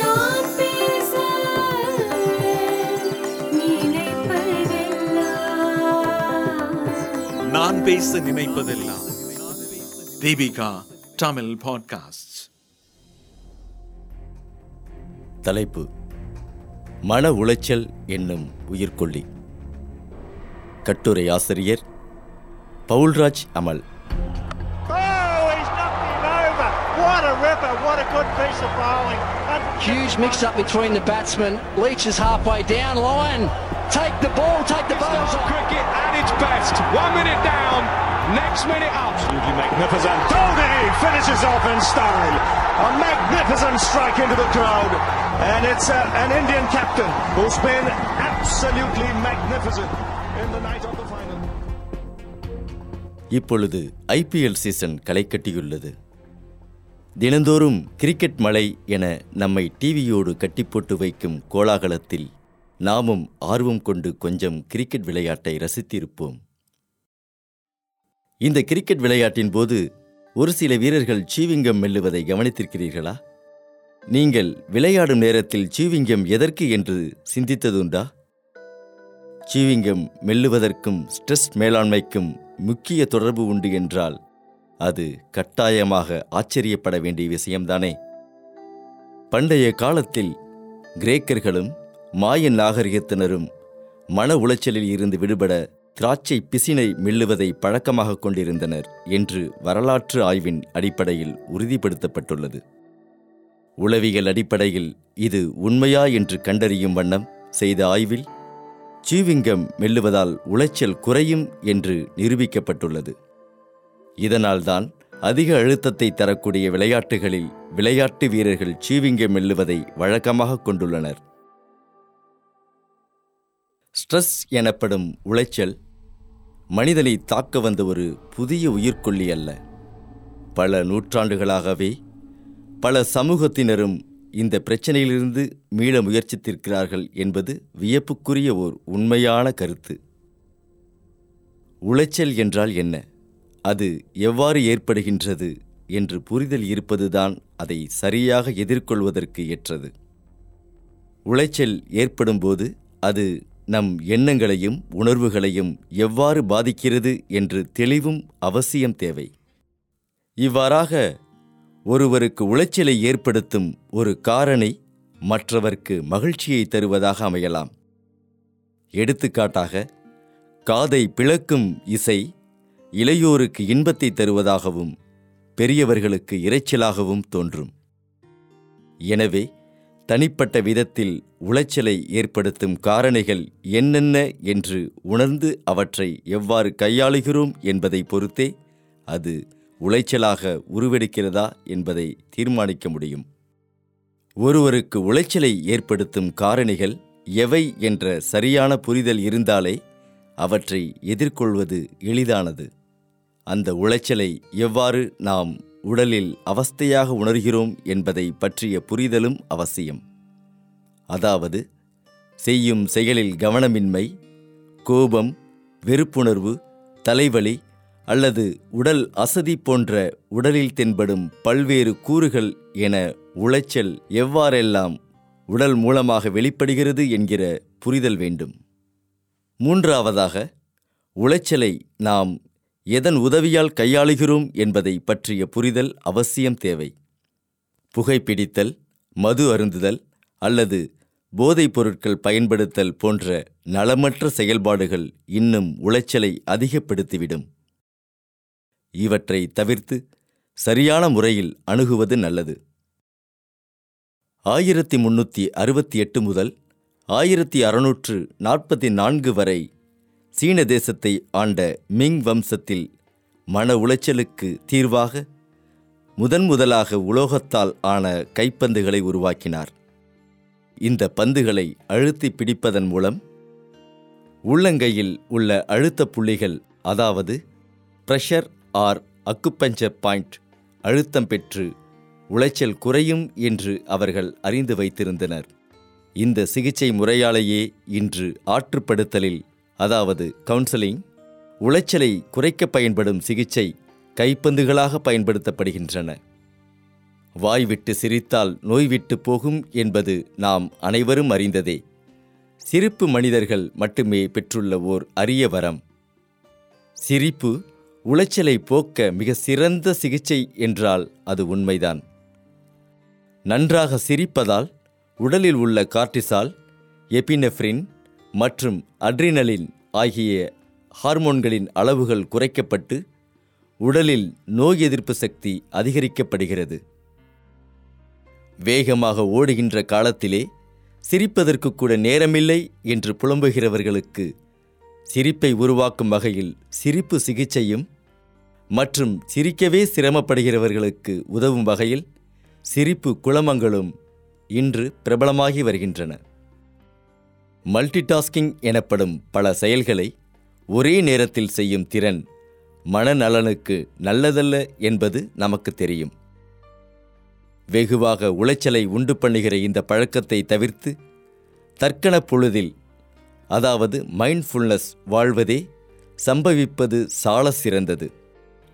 நான் பேச நினைப்பதெல்லாம் நான் பேச நினைப்பதெல்லாம் தீபிகா தமிழ் பாட்காஸ்ட் தலைப்பு மன உளைச்சல் என்னும் உயிர்கொல்லி கட்டுரை ஆசிரியர் பவுல்ராஜ் அமல் Oh, he's knocked him over. What a ripper. What a good piece of bowling. And Huge mix up between the batsmen. Leach is halfway down. Lyon, take the ball, take the bowls off. cricket at its best. One minute down, next minute up. Absolutely magnificent. Goldie finishes off in style. A magnificent strike into the crowd. And it's uh, an Indian captain who's been absolutely magnificent in the night of the final. இப்பொழுது IPL season களை கட்டியுள்ளது தினந்தோறும் cricket மழை என நம்மை டிவியோடு கட்டிப்போட்டு வைக்கும் கோலாகலத்தில் நாமும் ஆர்வம் கொண்டு கொஞ்சம் கிரிக்கெட் விளையாட்டை ரசித்திருப்போம். இந்த கிரிக்கெட் விளையாட்டின் போது ஒரு சில வீரர்கள் சீவிங்கம் மெல்லுவதை கவனித்திருக்கிறீர்களா? நீங்கள் விளையாடும் நேரத்தில் சீவிங்கம் எதற்கு என்று சிந்தித்ததுண்டா? சீவிங்கம் மெல்லுவதற்கும் ஸ்ட்ரெஸ் மேலாண்மைக்கும் முக்கிய தொடர்பு உண்டு என்றால் அது கட்டாயமாக ஆச்சரியப்பட வேண்டிய விஷயம்தானே? பண்டைய காலத்தில் கிரேக்கர்களும் மாயன் நாகரிகத்தினரும் மன உளைச்சலில் இருந்து விடுபட திராட்சை பிசினை மெல்லுவதை பழக்கமாக கொண்டிருந்தனர் என்று வரலாற்று ஆய்வின் அடிப்படையில் உறுதிப்படுத்தப்பட்டுள்ளது. உளவியல் அடிப்படையில் இது உண்மையா என்று கண்டறியும் வண்ணம் செய்த ஆய்வில் சீவிங்கம் மெல்லுவதால் உளைச்சல் குறையும் என்று நிரூபிக்கப்பட்டுள்ளது. இதனால்தான் அதிக அழுத்தத்தை தரக்கூடிய விளையாட்டுகளில் விளையாட்டு வீரர்கள் சீவிங்கம் மெல்லுவதை வழக்கமாக கொண்டுள்ளனர். ஸ்ட்ரெஸ் எனப்படும் உளைச்சல் மனிதனை தாக்க வந்த ஒரு புதிய உயிர்கொல்லி அல்ல. பல நூற்றாண்டுகளாகவே பல சமூகத்தினரும் இந்த பிரச்சனையிலிருந்து மீள முயற்சித்திருக்கிறார்கள் என்பது வியப்புக்குரிய ஓர் உண்மையான கருத்து. உளைச்சல் என்றால் என்ன? அது எவ்வாறு ஏற்படுகின்றது என்று புரிதல் இருப்பதுதான் அதை சரியாக எதிர்கொள்வதற்கு ஏற்றது. உளைச்சல் ஏற்படும்போது அது நம் எண்ணங்களையும் உணர்வுகளையும் எவ்வாறு பாதிக்கிறது என்று தெளிவும் அவசியம் தேவை. இவ்வாறாக ஒருவருக்கு உளைச்சலை ஏற்படுத்தும் ஒரு காரணி மற்றவர்க்கு மகிழ்ச்சியை தருவதாக அமையலாம். எடுத்துக்காட்டாக காதை பிளக்கும் இசை இளையோருக்கு இன்பத்தை தருவதாகவும் பெரியவர்களுக்கு இரைச்சலாகவும் தோன்றும். எனவே தனிப்பட்ட விதத்தில் உளைச்சலை ஏற்படுத்தும் காரணிகள் என்னென்ன என்று உணர்ந்து அவற்றை எவ்வாறு கையாளுகிறோம் என்பதை பொறுத்தே அது உளைச்சலாக உருவெடுக்கிறதா என்பதை தீர்மானிக்க முடியும். ஒருவருக்கு உளைச்சலை ஏற்படுத்தும் காரணிகள் எவை என்ற சரியான புரிதல் இருந்தாலே அவற்றை எதிர்கொள்வது எளிதானது. அந்த உளைச்சலை எவ்வாறு நாம் உடலில் அவஸ்தையாக உணர்கிறோம் என்பதை பற்றிய புரிதலும் அவசியம். அதாவது செய்யும் செயலில் கவனமின்மை கோபம் வெறுப்புணர்வு தலைவலி அல்லது உடல் அசதி போன்ற உடலில் தென்படும் பல்வேறு கூறுகள் என உளைச்சல் எவ்வாறெல்லாம் உடல் மூலமாக வெளிப்படுகிறது என்கிற புரிதல் வேண்டும். மூன்றாவதாக உளைச்சலை நாம் எதன் உதவியால் கையாளுகிறோம் என்பதை பற்றிய புரிதல் அவசியம் தேவை. புகைப்பிடித்தல் மது அருந்துதல் அல்லது போதைப் பொருட்கள் பயன்படுத்தல் போன்ற நலமற்ற செயல்பாடுகள் இன்னும் உளைச்சலை அதிகப்படுத்திவிடும். இவற்றை தவிர்த்து சரியான முறையில் அணுகுவது நல்லது. ஆயிரத்தி முன்னூற்றி அறுபத்தி எட்டு முதல் ஆயிரத்தி அறுநூற்று நாற்பத்தி நான்கு வரை சீன தேசத்தை ஆண்ட மிங் வம்சத்தில் மன உளைச்சலுக்கு தீர்வாக முதன் முதலாக உலோகத்தால் ஆன கைப்பந்துகளை உருவாக்கினார். இந்த பந்துகளை அழுத்தி பிடிப்பதன் மூலம் உள்ளங்கையில் உள்ள அழுத்த புள்ளிகள் அதாவது பிரஷர் ஆர் அக்குப்பஞ்சர் பாயிண்ட் அழுத்தம் பெற்று உளைச்சல் குறையும் என்று அவர்கள் அறிந்து வைத்திருந்தனர். இந்த சிகிச்சை முறையாலேயே இன்று ஆற்றுப்படுத்தலில் அதாவது கவுன்சிலிங் உளைச்சலை குறைக்க பயன்படும் சிகிச்சை கைப்பந்துகளாக பயன்படுத்தப்படுகின்றன. வாய் விட்டு சிரித்தால் நோய்விட்டு போகும் என்பது நாம் அனைவரும் அறிந்ததே. சிரிப்பு மனிதர்கள் மட்டுமே பெற்றுள்ள ஓர் அரிய வரம். சிரிப்பு உளைச்சலை போக்க மிக சிறந்த சிகிச்சை என்றால் அது உண்மைதான். நன்றாக சிரிப்பதால் உடலில் உள்ள கார்டிசால் எபினெஃப்ரின் மற்றும் அட்ரினலின் ஆகிய ஹார்மோன்களின் அளவுகள் குறைக்கப்பட்டு உடலில் நோய் எதிர்ப்பு சக்தி அதிகரிக்கப்படுகிறது. வேகமாக ஓடுகின்ற காலத்திலே சிரிப்பதற்கு கூட நேரமில்லை என்று புலம்புகிறவர்களுக்கு சிரிப்பை உருவாக்கும் வகையில் சிரிப்பு சிகிச்சையும் மற்றும் சிரிக்கவே சிரமப்படுகிறவர்களுக்கு உதவும் வகையில் சிரிப்பு குழமங்களும் இன்று பிரபலமாகி வருகின்றன. மல்டிடாஸ்கிங் எனப்படும் பல செயல்களை ஒரே நேரத்தில் செய்யும் திறன் மனநலனுக்கு நல்லதல்ல என்பது நமக்கு தெரியும். வெகுவாக உளைச்சலை உண்டு பண்ணுகிற இந்த பழக்கத்தை தவிர்த்து தற்கன பொழுதில் அதாவது மைண்ட்ஃபுல்னஸ் வாழ்வதே சம்பவிப்பது சால சிறந்தது.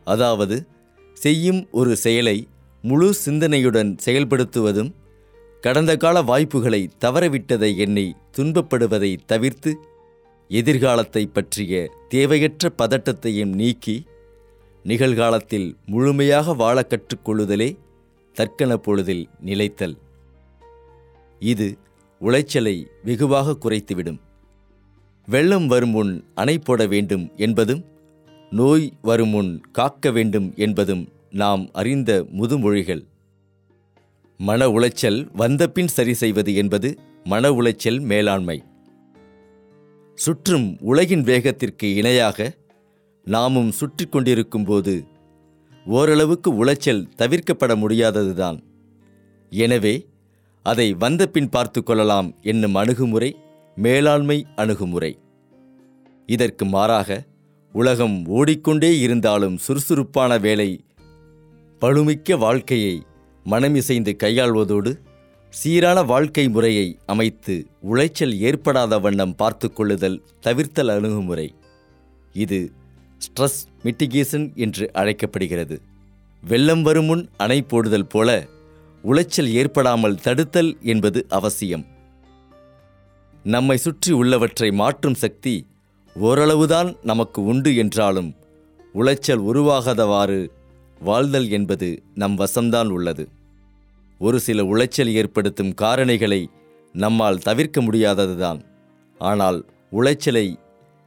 அதாவது செய்யும் ஒரு செயலை முழு சிந்தனையுடன் செயல்படுத்துவதும் கடந்த கால வாய்ப்புகளை தவறவிட்டதை எண்ணி துன்பப்படுவதை தவிர்த்து எதிர்காலத்தை பற்றிய தேவையற்ற பதட்டத்தையும் நீக்கி நிகழ்காலத்தில் முழுமையாக வாழ கற்றுக்கொள்ளுதலே தற்கன பொழுதில் நிலைத்தல். இது உளைச்சலை வெகுவாக குறைத்துவிடும். வெள்ளம் வரும் முன் அணை போட வேண்டும் என்பதும் நோய் வரும் முன் காக்க வேண்டும் என்பதும் நாம் அறிந்த முதுமொழிகள். மன உளைச்சல் வந்தபின் சரி செய்வது என்பது மன உளைச்சல் மேலாண்மை. சுற்றும் உலகின் வேகத்திற்கு இணையாக நாமும் சுற்றி கொண்டிருக்கும் போது ஓரளவுக்கு உளைச்சல் தவிர்க்கப்பட முடியாததுதான். எனவே அதை வந்தபின் பார்த்து கொள்ளலாம் என்னும் அணுகுமுறை மேலாண்மை அணுகுமுறை. இதற்கு மாறாக உலகம் ஓடிக்கொண்டே இருந்தாலும் சுறுசுறுப்பான வேலை பழுமிக்க வாழ்க்கையை மனமிசைந்து கையாள்வதோடு சீரான வாழ்க்கை முறையை அமைத்து உளைச்சல் ஏற்படாத வண்ணம் பார்த்து கொள்ளுதல் தவிர்த்தல் அணுகுமுறை. இது ஸ்ட்ரெஸ் மிட்டிகேஷன் என்று அழைக்கப்படுகிறது. வெள்ளம் வரும் முன் அணை போடுதல் போல உளைச்சல் ஏற்படாமல் தடுத்தல் என்பது அவசியம். நம்மை சுற்றி உள்ளவற்றை மாற்றும் சக்தி ஓரளவுதான் நமக்கு உண்டு என்றாலும் உளைச்சல் உருவாகாதவாறு வாழ்தல் என்பது நம் வசம்தான் உள்ளது. ஒரு சில உளைச்சல் ஏற்படுத்தும் காரணிகளை நம்மால் தவிர்க்க முடியாததுதான். ஆனால் உளைச்சலை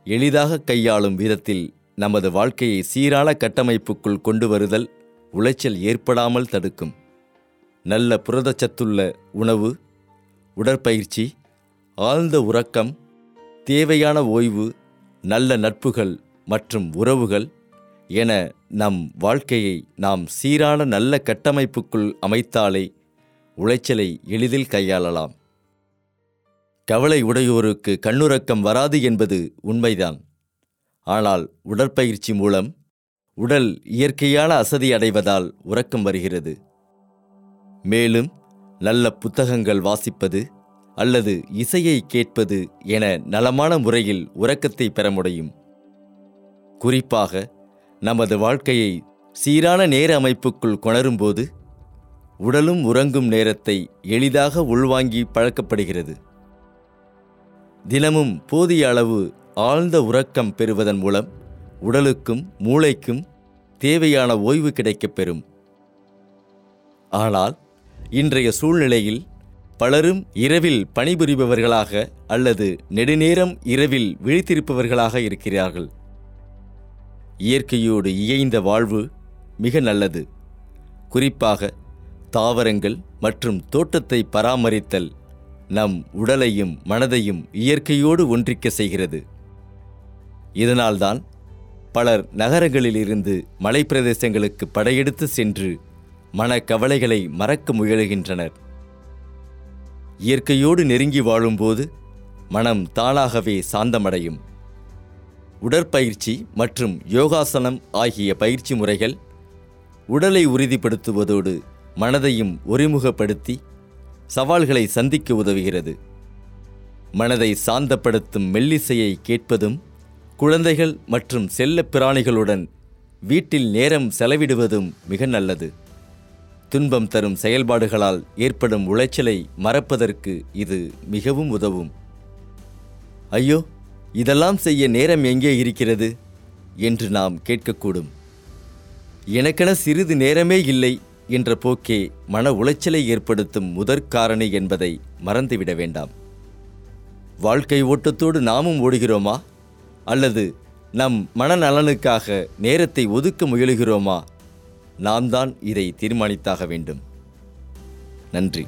எளிதாக கையாளும் விதத்தில் நமது வாழ்க்கையை சீரான கட்டமைப்புக்குள் கொண்டு வருதல் உளைச்சல் ஏற்படாமல் தடுக்கும். நல்ல புரதச்சத்துள்ள உணவு உடற்பயிற்சி ஆழ்ந்த உறக்கம் தேவையான ஓய்வு நல்ல நட்புகள் மற்றும் உறவுகள் என நம் வாழ்க்கையை நாம் சீரான நல்ல கட்டமைப்புக்குள் அமைத்தாலே உளைச்சலை எளிதில் கையாளலாம். கவலை உடையோருக்கு கண்ணுறக்கம் வராது என்பது உண்மைதான். ஆனால் உடற்பயிற்சி மூலம் உடல் இயற்கையான அசதி அடைவதால் உறக்கம் வருகிறது. மேலும் நல்ல புத்தகங்கள் வாசிப்பது அல்லது இசையை கேட்பது என நலமான முறையில் உறக்கத்தை பெற முடியும். குறிப்பாக நமது வாழ்க்கையை சீரான நேர அமைப்புக்குள் கொணரும்போது உடலும் உறங்கும் நேரத்தை எளிதாக உள்வாங்கி பழக்கப்படுகிறது. தினமும் போதிய அளவு ஆழ்ந்த உறக்கம் பெறுவதன் மூலம் உடலுக்கும் மூளைக்கும் தேவையான ஓய்வு கிடைக்கப் பெறும். ஆனால் இன்றைய சூழ்நிலையில் பலரும் இரவில் பணிபுரிபவர்களாக அல்லது நெடுநேரம் இரவில் விழித்திருப்பவர்களாக இருக்கிறார்கள். இயற்கையோடு இயைந்த வாழ்வு மிக நல்லது. குறிப்பாக தாவரங்கள் மற்றும் தோட்டத்தை பராமரித்தல் நம் உடலையும் மனதையும் இயற்கையோடு ஒன்றிக்க செய்கிறது. இதனால்தான் பலர் நகரங்களிலிருந்து மலைப்பிரதேசங்களுக்கு படையெடுத்து சென்று மனக்கவலைகளை மறக்க முயலுகின்றனர். இயற்கையோடு நெருங்கி வாழும்போது மனம் தானாகவே சாந்தமடையும். உடற்பயிற்சி மற்றும் யோகாசனம் ஆகிய பயிற்சி முறைகள் உடலை உறுதிப்படுத்துவதோடு மனதையும் ஒருமுகப்படுத்தி சவால்களை சந்திக்க உதவுகிறது. மனதை சாந்தப்படுத்தும் மெல்லிசையை கேட்பதும் குழந்தைகள் மற்றும் செல்ல பிராணிகளுடன் வீட்டில் நேரம் செலவிடுவதும் மிக நல்லது. துன்பம் தரும் செயல்பாடுகளால் ஏற்படும் உளைச்சலை மறப்பதற்கு இது மிகவும் உதவும். ஐயோ! இதெல்லாம் செய்ய நேரம் எங்கே இருக்கிறது? என்று நாம் கேட்கக்கூடும். எனக்கென சிறிது நேரமே இல்லை என்ற போக்கே மன உளைச்சலை ஏற்படுத்தும் முதற் காரணி என்பதை மறந்துவிட வேண்டாம். வாழ்க்கை ஓட்டத்தோடு நாமும் ஓடுகிறோமா? அல்லது நம் மனநலனுக்காக நேரத்தை ஒதுக்க முயலுகிறோமா? நாம் தான் இதை தீர்மானித்தாக வேண்டும். நன்றி.